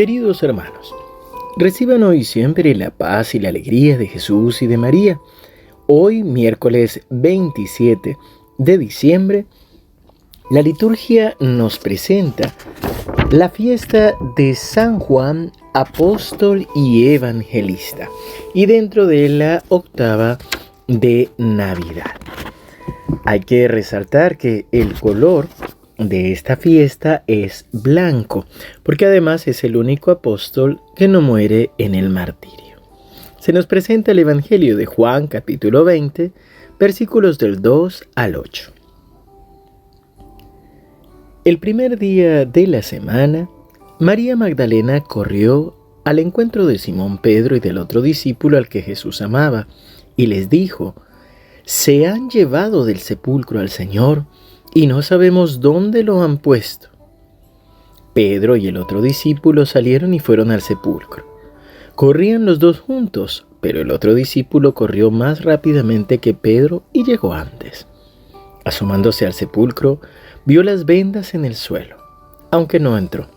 Queridos hermanos, reciban hoy siempre la paz y la alegría de Jesús y de María. Hoy, miércoles 27 de diciembre, la liturgia nos presenta la fiesta de San Juan, apóstol y evangelista, y dentro de la octava de Navidad. Hay que resaltar que el color de esta fiesta es blanco, porque además es el único apóstol que no muere en el martirio. Se nos presenta el Evangelio de Juan capítulo 20, versículos del 2 al 8. El primer día de la semana, María Magdalena corrió al encuentro de Simón Pedro y del otro discípulo al que Jesús amaba, y les dijo, Se han llevado del sepulcro al Señor, y no sabemos dónde lo han puesto. Pedro y el otro discípulo salieron y fueron al sepulcro. Corrían los dos juntos, pero el otro discípulo corrió más rápidamente que Pedro y llegó antes. Asomándose al sepulcro, vio las vendas en el suelo, aunque no entró.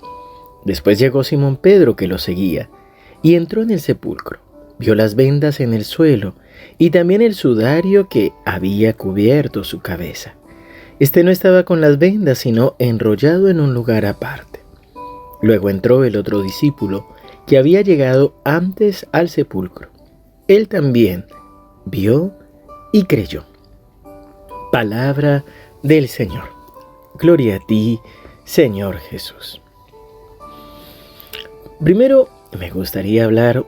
Después llegó Simón Pedro que lo seguía, y entró en el sepulcro. Vio las vendas en el suelo y también el sudario que había cubierto su cabeza. Este no estaba con las vendas, sino enrollado en un lugar aparte. Luego entró el otro discípulo, que había llegado antes al sepulcro. Él también vio y creyó. Palabra del Señor. Gloria a ti, Señor Jesús. Primero me gustaría hablar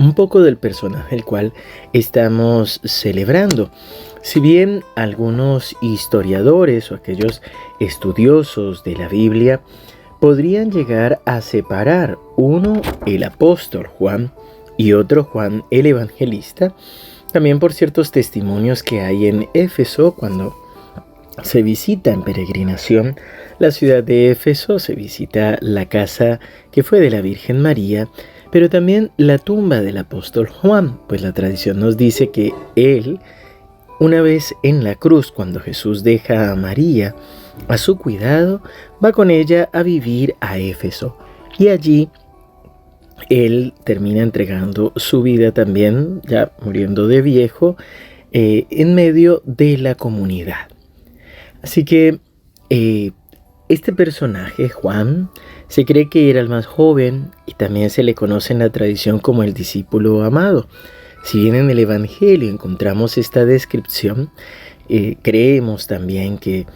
un poco del personaje el cual estamos celebrando. Si bien algunos historiadores o aquellos estudiosos de la Biblia podrían llegar a separar uno el apóstol Juan y otro Juan el evangelista, también por ciertos testimonios que hay en Éfeso cuando se visita en peregrinación la ciudad de Éfeso, se visita la casa que fue de la Virgen María, pero también la tumba del apóstol Juan, pues la tradición nos dice que él una vez en la cruz, cuando Jesús deja a María a su cuidado, va con ella a vivir a Éfeso. Y allí él termina entregando su vida también, ya muriendo de viejo, eh, en medio de la comunidad. Así que eh, este personaje, Juan, se cree que era el más joven y también se le conoce en la tradición como el discípulo amado. Si bien en el Evangelio encontramos esta descripción, eh, creemos también que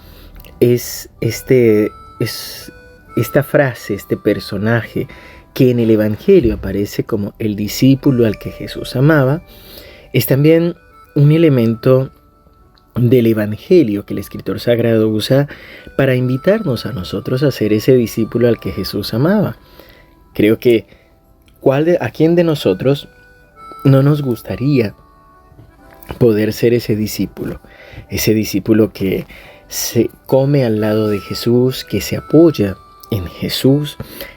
es, este, es esta frase, este personaje que en el Evangelio aparece como el discípulo al que Jesús amaba, es también un elemento del Evangelio que el escritor sagrado usa para invitarnos a nosotros a ser ese discípulo al que Jesús amaba. Creo que ¿cuál ¿a quién de nosotros no nos gustaría poder ser ese discípulo, ese discípulo que se come al lado de Jesús, que se apoya en Jesús,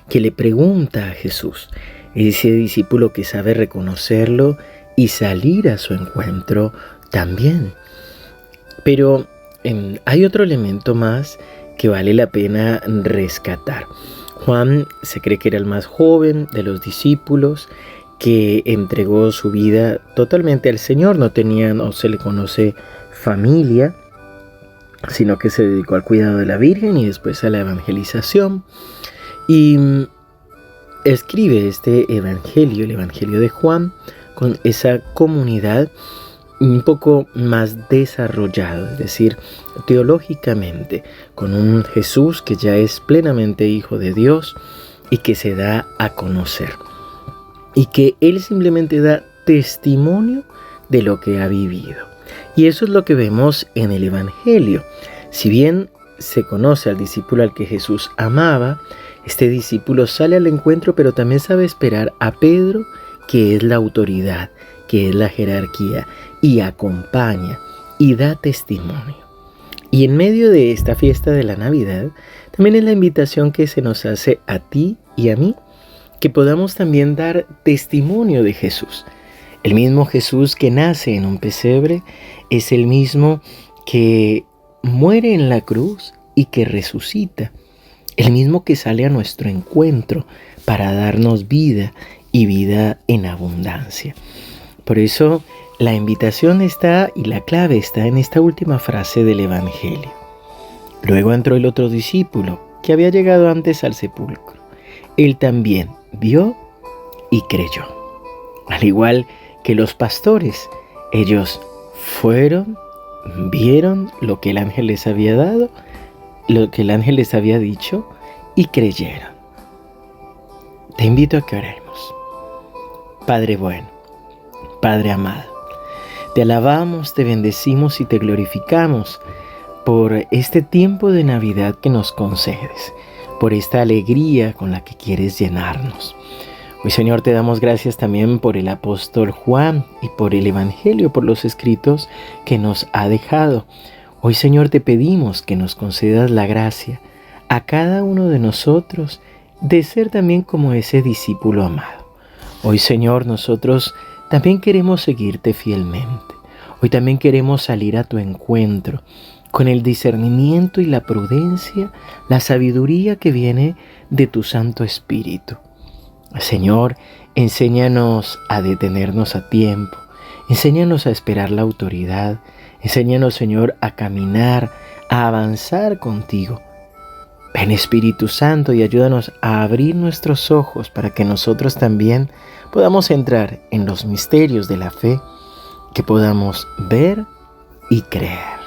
que le pregunta a Jesús, ese discípulo que sabe reconocerlo y salir a su encuentro también. Pero em, hay otro elemento más que vale la pena rescatar. Juan se cree que era el más joven de los discípulos, que entregó su vida totalmente al Señor, no tenía, no se le conoce familia, sino que se dedicó al cuidado de la Virgen y después a la evangelización. Y mm, escribe este evangelio, el evangelio de Juan, con esa comunidad un poco más desarrollada, es decir, teológicamente, con un Jesús que ya es plenamente hijo de Dios y que se da a conocer y que Él simplemente da testimonio de lo que ha vivido. Y eso es lo que vemos en el Evangelio. Si bien se conoce al discípulo al que Jesús amaba, este discípulo sale al encuentro, pero también sabe esperar a Pedro, que es la autoridad, que es la jerarquía, y acompaña y da testimonio. Y en medio de esta fiesta de la Navidad, también es la invitación que se nos hace a ti y a mí que podamos también dar testimonio de Jesús. El mismo Jesús que nace en un pesebre es el mismo que muere en la cruz y que resucita. el mismo que sale a nuestro encuentro para darnos vida y vida en abundancia. Por eso la invitación está y la clave está en esta última frase del Evangelio. Luego entró el otro discípulo que había llegado antes al sepulcro. Él también vio y creyó. Al igual que los pastores, ellos fueron, vieron lo que el ángel les había dado, lo que el ángel les había dicho y creyeron. Te invito a que oremos. Padre bueno, Padre amado, te alabamos, te bendecimos y te glorificamos por este tiempo de Navidad que nos concedes, por esta alegría con la que quieres llenarnos. Hoy Señor te damos gracias también por el apóstol Juan y por el Evangelio, por los escritos que nos ha dejado. Hoy Señor te pedimos que nos concedas la gracia a cada uno de nosotros de ser también como ese discípulo amado. Hoy Señor nosotros también queremos seguirte fielmente. Hoy también queremos salir a tu encuentro con el discernimiento y la prudencia, la sabiduría que viene de tu Santo Espíritu. Señor, enséñanos a detenernos a tiempo, enséñanos a esperar la autoridad, enséñanos, Señor, a caminar, a avanzar contigo. Ven Espíritu Santo y ayúdanos a abrir nuestros ojos para que nosotros también podamos entrar en los misterios de la fe, que podamos ver y creer.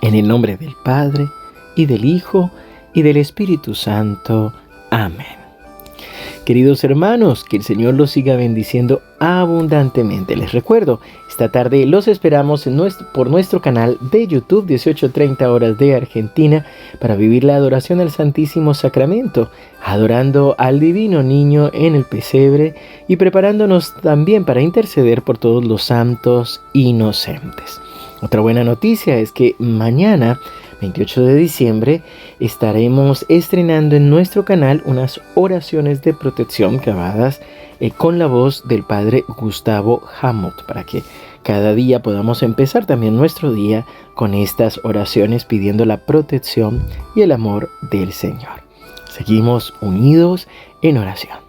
En el nombre del Padre, y del Hijo, y del Espíritu Santo. Amén. Queridos hermanos, que el Señor los siga bendiciendo abundantemente. Les recuerdo, esta tarde los esperamos por nuestro canal de YouTube 18.30 horas de Argentina para vivir la adoración al Santísimo Sacramento, adorando al Divino Niño en el pesebre y preparándonos también para interceder por todos los santos inocentes. Otra buena noticia es que mañana 28 de diciembre, estaremos estrenando en nuestro canal unas oraciones de protección grabadas eh, con la voz del Padre Gustavo Hamot, para que cada día podamos empezar también nuestro día con estas oraciones pidiendo la protección y el amor del Señor. Seguimos unidos en oración.